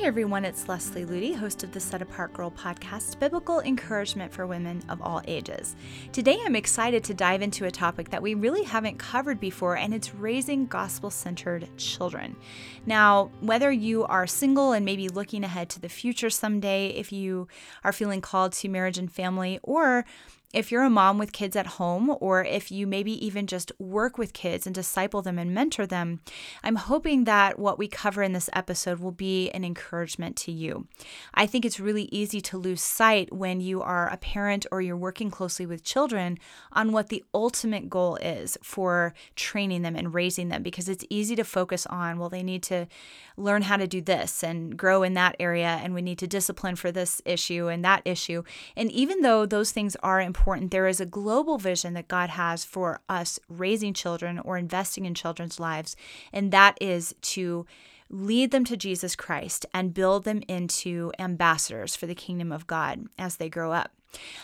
Hi, everyone. It's Leslie Ludy, host of the Set Apart Girl podcast, Biblical Encouragement for Women of All Ages. Today, I'm excited to dive into a topic that we really haven't covered before, and it's raising gospel centered children. Now, whether you are single and maybe looking ahead to the future someday, if you are feeling called to marriage and family, or if you're a mom with kids at home, or if you maybe even just work with kids and disciple them and mentor them, I'm hoping that what we cover in this episode will be an encouragement to you. I think it's really easy to lose sight when you are a parent or you're working closely with children on what the ultimate goal is for training them and raising them because it's easy to focus on, well, they need to learn how to do this and grow in that area, and we need to discipline for this issue and that issue. And even though those things are important, important. There is a global vision that God has for us raising children or investing in children's lives, and that is to lead them to Jesus Christ and build them into ambassadors for the kingdom of God as they grow up.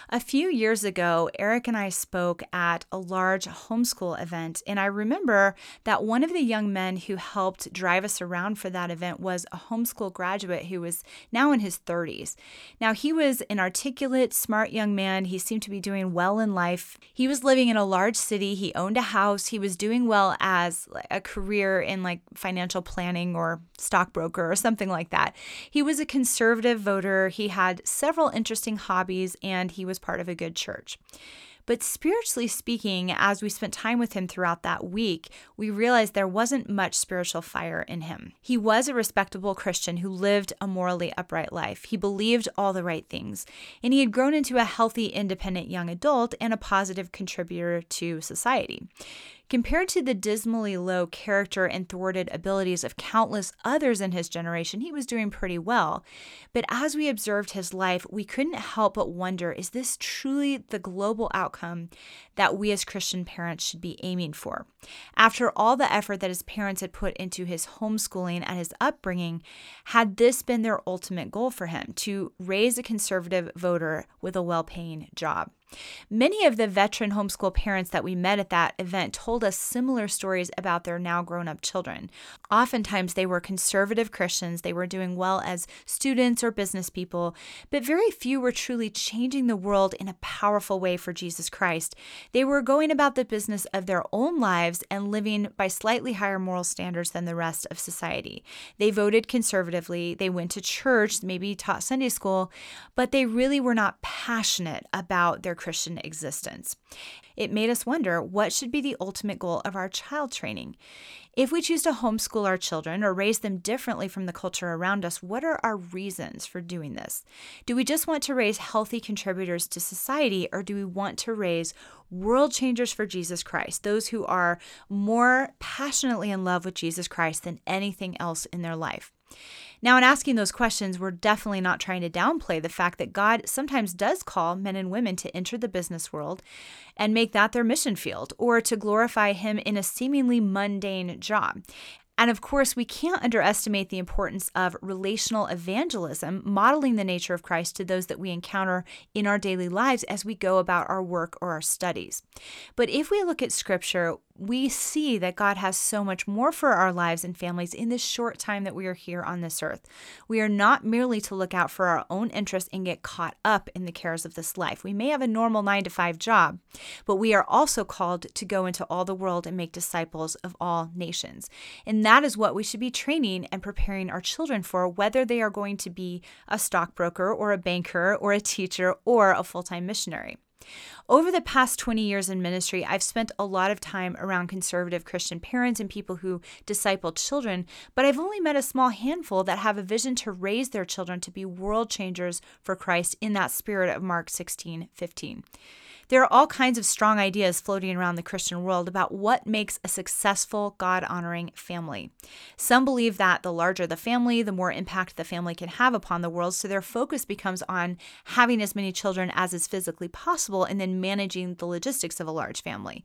A few years ago, Eric and I spoke at a large homeschool event, and I remember that one of the young men who helped drive us around for that event was a homeschool graduate who was now in his 30s. Now, he was an articulate, smart young man. He seemed to be doing well in life. He was living in a large city, he owned a house, he was doing well as a career in like financial planning or stockbroker or something like that. He was a conservative voter, he had several interesting hobbies, and and he was part of a good church. But spiritually speaking, as we spent time with him throughout that week, we realized there wasn't much spiritual fire in him. He was a respectable Christian who lived a morally upright life. He believed all the right things, and he had grown into a healthy, independent young adult and a positive contributor to society. Compared to the dismally low character and thwarted abilities of countless others in his generation, he was doing pretty well. But as we observed his life, we couldn't help but wonder is this truly the global outcome that we as Christian parents should be aiming for? After all the effort that his parents had put into his homeschooling and his upbringing, had this been their ultimate goal for him to raise a conservative voter with a well paying job? Many of the veteran homeschool parents that we met at that event told us similar stories about their now grown up children. Oftentimes, they were conservative Christians, they were doing well as students or business people, but very few were truly changing the world in a powerful way for Jesus Christ. They were going about the business of their own lives and living by slightly higher moral standards than the rest of society. They voted conservatively, they went to church, maybe taught Sunday school, but they really were not passionate about their Christian existence. It made us wonder what should be the ultimate goal of our child training. If we choose to homeschool our children or raise them differently from the culture around us, what are our reasons for doing this? Do we just want to raise healthy contributors to society, or do we want to raise world changers for Jesus Christ, those who are more passionately in love with Jesus Christ than anything else in their life? Now, in asking those questions, we're definitely not trying to downplay the fact that God sometimes does call men and women to enter the business world and make that their mission field or to glorify Him in a seemingly mundane job. And of course, we can't underestimate the importance of relational evangelism, modeling the nature of Christ to those that we encounter in our daily lives as we go about our work or our studies. But if we look at scripture, we see that God has so much more for our lives and families in this short time that we are here on this earth. We are not merely to look out for our own interests and get caught up in the cares of this life. We may have a normal nine to five job, but we are also called to go into all the world and make disciples of all nations. And that is what we should be training and preparing our children for, whether they are going to be a stockbroker or a banker or a teacher or a full time missionary. Over the past 20 years in ministry, I've spent a lot of time around conservative Christian parents and people who disciple children, but I've only met a small handful that have a vision to raise their children to be world changers for Christ in that spirit of Mark 16 15. There are all kinds of strong ideas floating around the Christian world about what makes a successful, God honoring family. Some believe that the larger the family, the more impact the family can have upon the world, so their focus becomes on having as many children as is physically possible and then managing the logistics of a large family.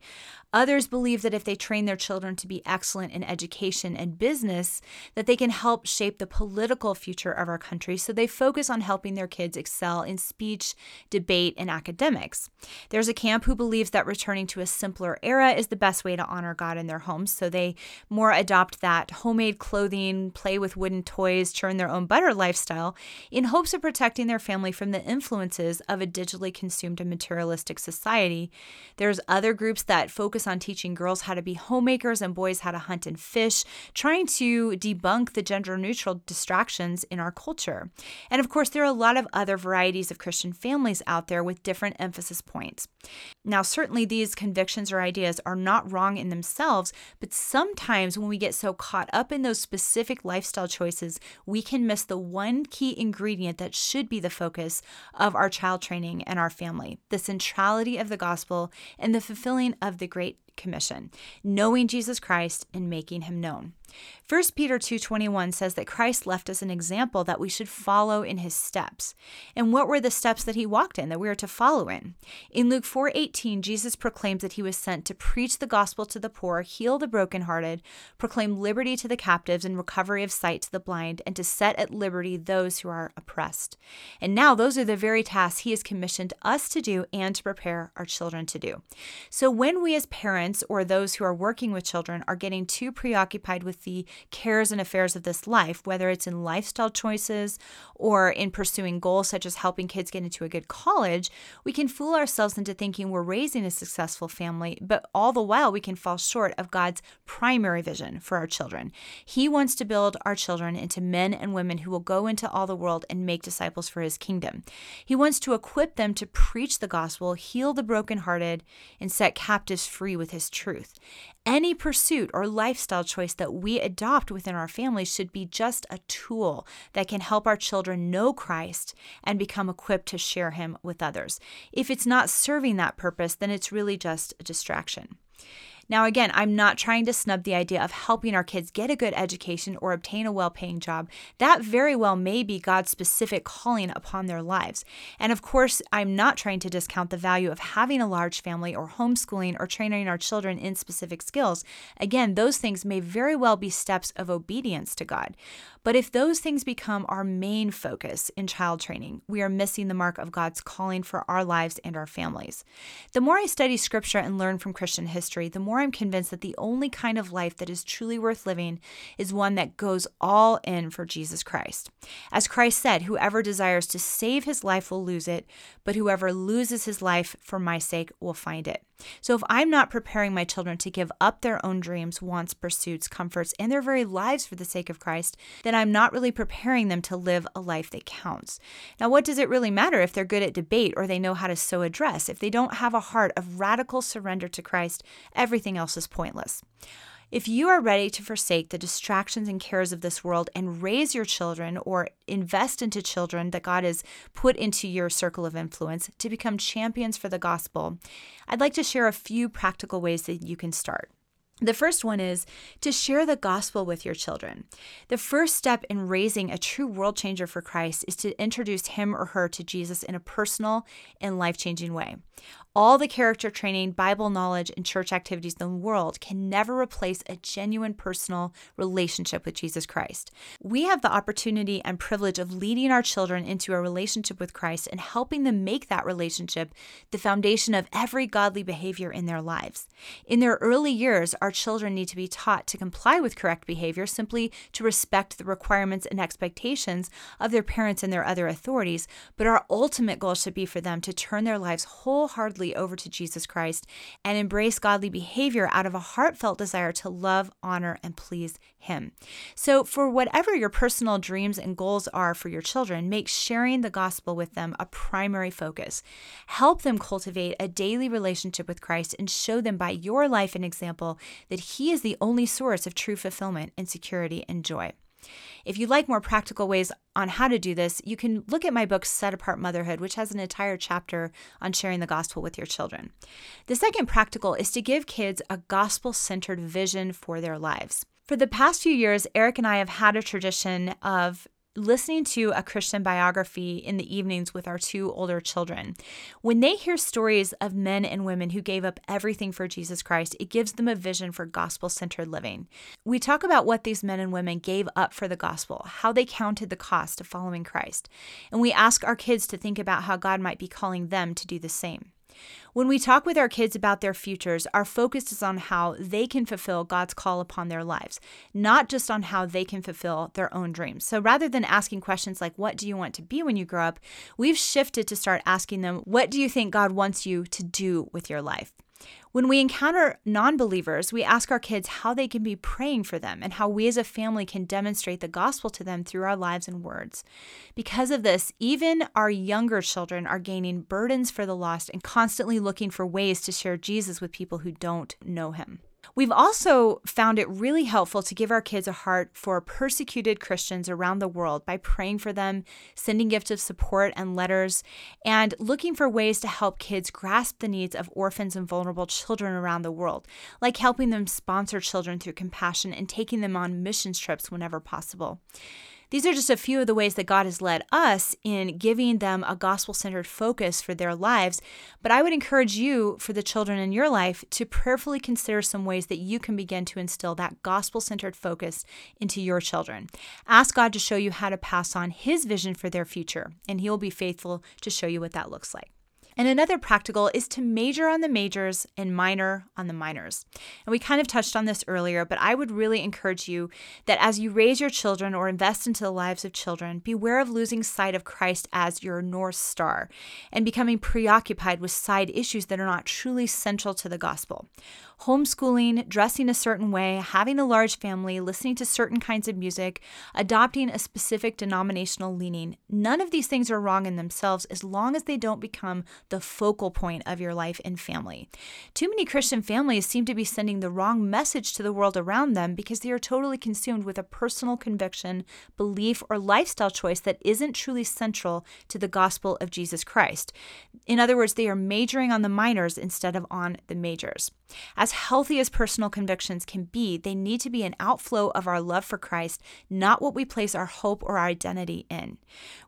Others believe that if they train their children to be excellent in education and business, that they can help shape the political future of our country, so they focus on helping their kids excel in speech, debate, and academics. There's a camp who believes that returning to a simpler era is the best way to honor God in their homes, so they more adopt that homemade clothing, play with wooden toys, churn their own butter lifestyle in hopes of protecting their family from the influences of a digitally consumed and materialistic society. There's other groups that focus on teaching girls how to be homemakers and boys how to hunt and fish, trying to debunk the gender neutral distractions in our culture. And of course, there are a lot of other varieties of Christian families out there with different emphasis points. Now, certainly these convictions or ideas are not wrong in themselves, but sometimes when we get so caught up in those specific lifestyle choices, we can miss the one key ingredient that should be the focus of our child training and our family the centrality of the gospel and the fulfilling of the Great Commission, knowing Jesus Christ and making him known. 1 Peter 2:21 says that Christ left us an example that we should follow in his steps. And what were the steps that he walked in that we are to follow in? In Luke 4:18, Jesus proclaims that he was sent to preach the gospel to the poor, heal the brokenhearted, proclaim liberty to the captives and recovery of sight to the blind, and to set at liberty those who are oppressed. And now those are the very tasks he has commissioned us to do and to prepare our children to do. So when we as parents or those who are working with children are getting too preoccupied the cares and affairs of this life, whether it's in lifestyle choices or in pursuing goals such as helping kids get into a good college, we can fool ourselves into thinking we're raising a successful family, but all the while we can fall short of God's primary vision for our children. He wants to build our children into men and women who will go into all the world and make disciples for his kingdom. He wants to equip them to preach the gospel, heal the brokenhearted, and set captives free with his truth. Any pursuit or lifestyle choice that we adopt within our families should be just a tool that can help our children know Christ and become equipped to share him with others. If it's not serving that purpose, then it's really just a distraction. Now, again, I'm not trying to snub the idea of helping our kids get a good education or obtain a well paying job. That very well may be God's specific calling upon their lives. And of course, I'm not trying to discount the value of having a large family or homeschooling or training our children in specific skills. Again, those things may very well be steps of obedience to God. But if those things become our main focus in child training, we are missing the mark of God's calling for our lives and our families. The more I study scripture and learn from Christian history, the more I'm convinced that the only kind of life that is truly worth living is one that goes all in for Jesus Christ. As Christ said, whoever desires to save his life will lose it, but whoever loses his life for my sake will find it. So if I'm not preparing my children to give up their own dreams, wants, pursuits, comforts, and their very lives for the sake of Christ, then I'm not really preparing them to live a life that counts. Now, what does it really matter if they're good at debate or they know how to sew a dress? If they don't have a heart of radical surrender to Christ, everything else is pointless. If you are ready to forsake the distractions and cares of this world and raise your children or invest into children that God has put into your circle of influence to become champions for the gospel, I'd like to share a few practical ways that you can start. The first one is to share the gospel with your children. The first step in raising a true world changer for Christ is to introduce him or her to Jesus in a personal and life changing way. All the character training, Bible knowledge, and church activities in the world can never replace a genuine personal relationship with Jesus Christ. We have the opportunity and privilege of leading our children into a relationship with Christ and helping them make that relationship the foundation of every godly behavior in their lives. In their early years, our children need to be taught to comply with correct behavior, simply to respect the requirements and expectations of their parents and their other authorities, but our ultimate goal should be for them to turn their lives wholeheartedly over to Jesus Christ and embrace godly behavior out of a heartfelt desire to love, honor, and please Him. So, for whatever your personal dreams and goals are for your children, make sharing the gospel with them a primary focus. Help them cultivate a daily relationship with Christ and show them by your life and example that He is the only source of true fulfillment and security and joy. If you'd like more practical ways on how to do this, you can look at my book, Set Apart Motherhood, which has an entire chapter on sharing the gospel with your children. The second practical is to give kids a gospel centered vision for their lives. For the past few years, Eric and I have had a tradition of listening to a Christian biography in the evenings with our two older children. When they hear stories of men and women who gave up everything for Jesus Christ, it gives them a vision for gospel centered living. We talk about what these men and women gave up for the gospel, how they counted the cost of following Christ, and we ask our kids to think about how God might be calling them to do the same. When we talk with our kids about their futures, our focus is on how they can fulfill God's call upon their lives, not just on how they can fulfill their own dreams. So rather than asking questions like, What do you want to be when you grow up? we've shifted to start asking them, What do you think God wants you to do with your life? When we encounter non believers, we ask our kids how they can be praying for them and how we as a family can demonstrate the gospel to them through our lives and words. Because of this, even our younger children are gaining burdens for the lost and constantly looking for ways to share Jesus with people who don't know him. We've also found it really helpful to give our kids a heart for persecuted Christians around the world by praying for them, sending gifts of support and letters, and looking for ways to help kids grasp the needs of orphans and vulnerable children around the world, like helping them sponsor children through compassion and taking them on missions trips whenever possible. These are just a few of the ways that God has led us in giving them a gospel centered focus for their lives. But I would encourage you, for the children in your life, to prayerfully consider some ways that you can begin to instill that gospel centered focus into your children. Ask God to show you how to pass on His vision for their future, and He will be faithful to show you what that looks like. And another practical is to major on the majors and minor on the minors. And we kind of touched on this earlier, but I would really encourage you that as you raise your children or invest into the lives of children, beware of losing sight of Christ as your North Star and becoming preoccupied with side issues that are not truly central to the gospel homeschooling, dressing a certain way, having a large family, listening to certain kinds of music, adopting a specific denominational leaning. None of these things are wrong in themselves as long as they don't become the focal point of your life and family. Too many Christian families seem to be sending the wrong message to the world around them because they are totally consumed with a personal conviction, belief, or lifestyle choice that isn't truly central to the gospel of Jesus Christ. In other words, they are majoring on the minors instead of on the majors. As healthy as personal convictions can be, they need to be an outflow of our love for Christ, not what we place our hope or our identity in.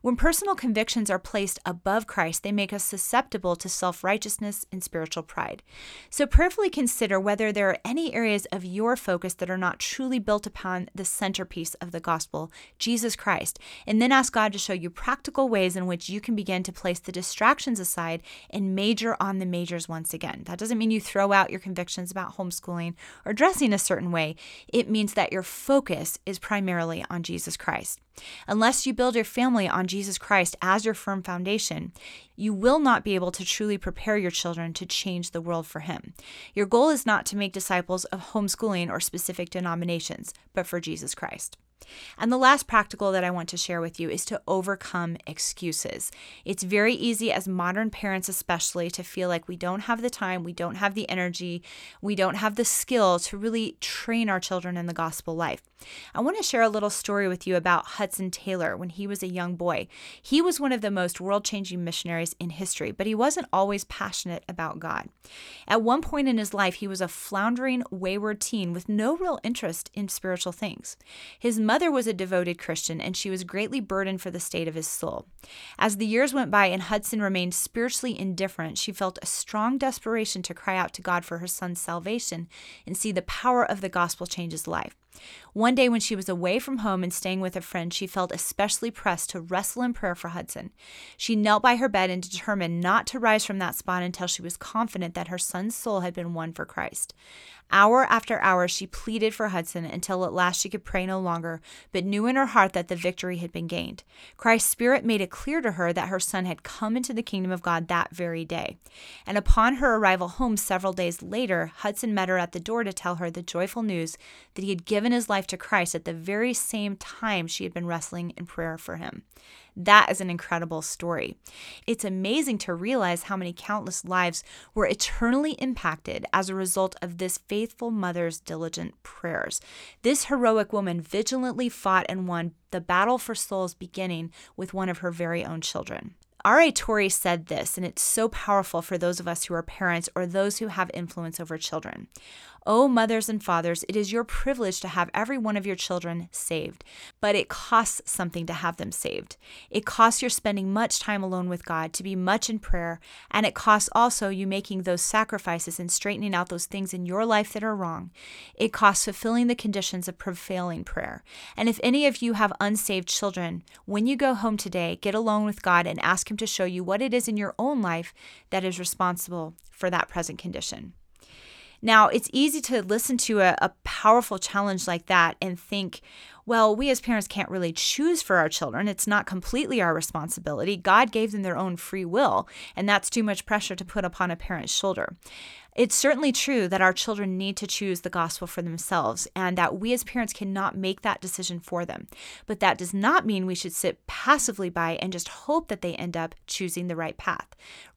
When personal convictions are placed above Christ, they make us susceptible to self righteousness and spiritual pride. So, prayerfully consider whether there are any areas of your focus that are not truly built upon the centerpiece of the gospel, Jesus Christ, and then ask God to show you practical ways in which you can begin to place the distractions aside and major on the majors once again. That doesn't mean you throw out your convictions about homeschooling or dressing a certain way. It means that your focus is primarily on Jesus Christ. Unless you build your family on Jesus Christ as your firm foundation, you will not be able to truly prepare your children to change the world for Him. Your goal is not to make disciples of homeschooling or specific denominations, but for Jesus Christ. And the last practical that I want to share with you is to overcome excuses. It's very easy as modern parents, especially, to feel like we don't have the time, we don't have the energy, we don't have the skill to really train our children in the gospel life. I want to share a little story with you about Hudson Taylor when he was a young boy. He was one of the most world changing missionaries in history, but he wasn't always passionate about God. At one point in his life, he was a floundering, wayward teen with no real interest in spiritual things. His mother was a devoted Christian, and she was greatly burdened for the state of his soul. As the years went by and Hudson remained spiritually indifferent, she felt a strong desperation to cry out to God for her son's salvation and see the power of the gospel change his life. One day, when she was away from home and staying with a friend, she felt especially pressed to wrestle in prayer for Hudson. She knelt by her bed and determined not to rise from that spot until she was confident that her son's soul had been won for Christ. Hour after hour, she pleaded for Hudson until at last she could pray no longer, but knew in her heart that the victory had been gained. Christ's Spirit made it clear to her that her son had come into the kingdom of God that very day. And upon her arrival home several days later, Hudson met her at the door to tell her the joyful news that he had given his life to Christ at the very same time she had been wrestling in prayer for him. That is an incredible story. It's amazing to realize how many countless lives were eternally impacted as a result of this faithful mother's diligent prayers. This heroic woman vigilantly fought and won the battle for souls beginning with one of her very own children. R.A. Torrey said this, and it's so powerful for those of us who are parents or those who have influence over children. Oh, mothers and fathers, it is your privilege to have every one of your children saved, but it costs something to have them saved. It costs your spending much time alone with God, to be much in prayer, and it costs also you making those sacrifices and straightening out those things in your life that are wrong. It costs fulfilling the conditions of prevailing prayer. And if any of you have unsaved children, when you go home today, get alone with God and ask Him Him to show you what it is in your own life that is responsible for that present condition. Now, it's easy to listen to a, a, powerful challenge like that and think, well, we as parents can't really choose for our children. It's not completely our responsibility. God gave them their own free will, and that's too much pressure to put upon a parent's shoulder. It's certainly true that our children need to choose the gospel for themselves and that we as parents cannot make that decision for them. But that does not mean we should sit passively by and just hope that they end up choosing the right path.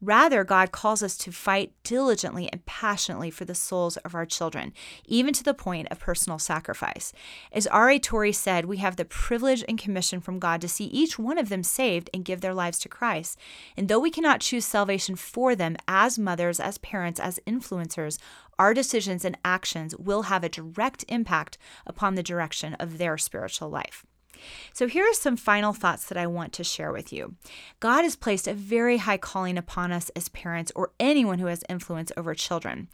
Rather, God calls us to fight diligently and passionately for the souls of our children, even to the point of personal sacrifice. As R.A. Torrey said, we have the privilege and commission from God to see each one of them saved and give their lives to Christ. And though we cannot choose salvation for them as mothers, as parents, as influencers, influencers, our decisions and actions will have a direct impact upon the direction of their spiritual life. So, here are some final thoughts that I want to share with you. God has placed a very high calling upon us as parents or anyone who has influence over children.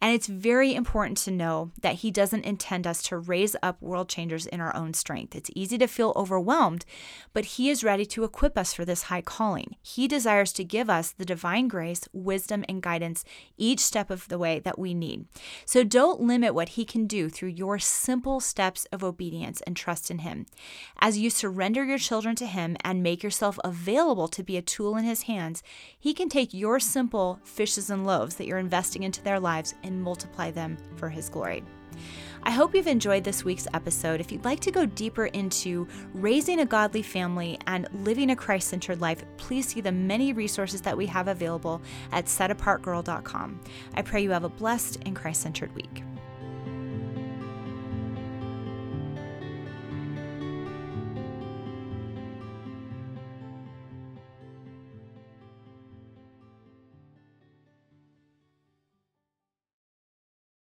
And it's very important to know that He doesn't intend us to raise up world changers in our own strength. It's easy to feel overwhelmed, but He is ready to equip us for this high calling. He desires to give us the divine grace, wisdom, and guidance each step of the way that we need. So don't limit what He can do through your simple steps of obedience and trust in Him. As you surrender your children to Him and make yourself available to be a tool in His hands, He can take your simple fishes and loaves that you're investing into their lives and multiply them for His glory. I hope you've enjoyed this week's episode. If you'd like to go deeper into raising a godly family and living a Christ centered life, please see the many resources that we have available at setapartgirl.com. I pray you have a blessed and Christ centered week.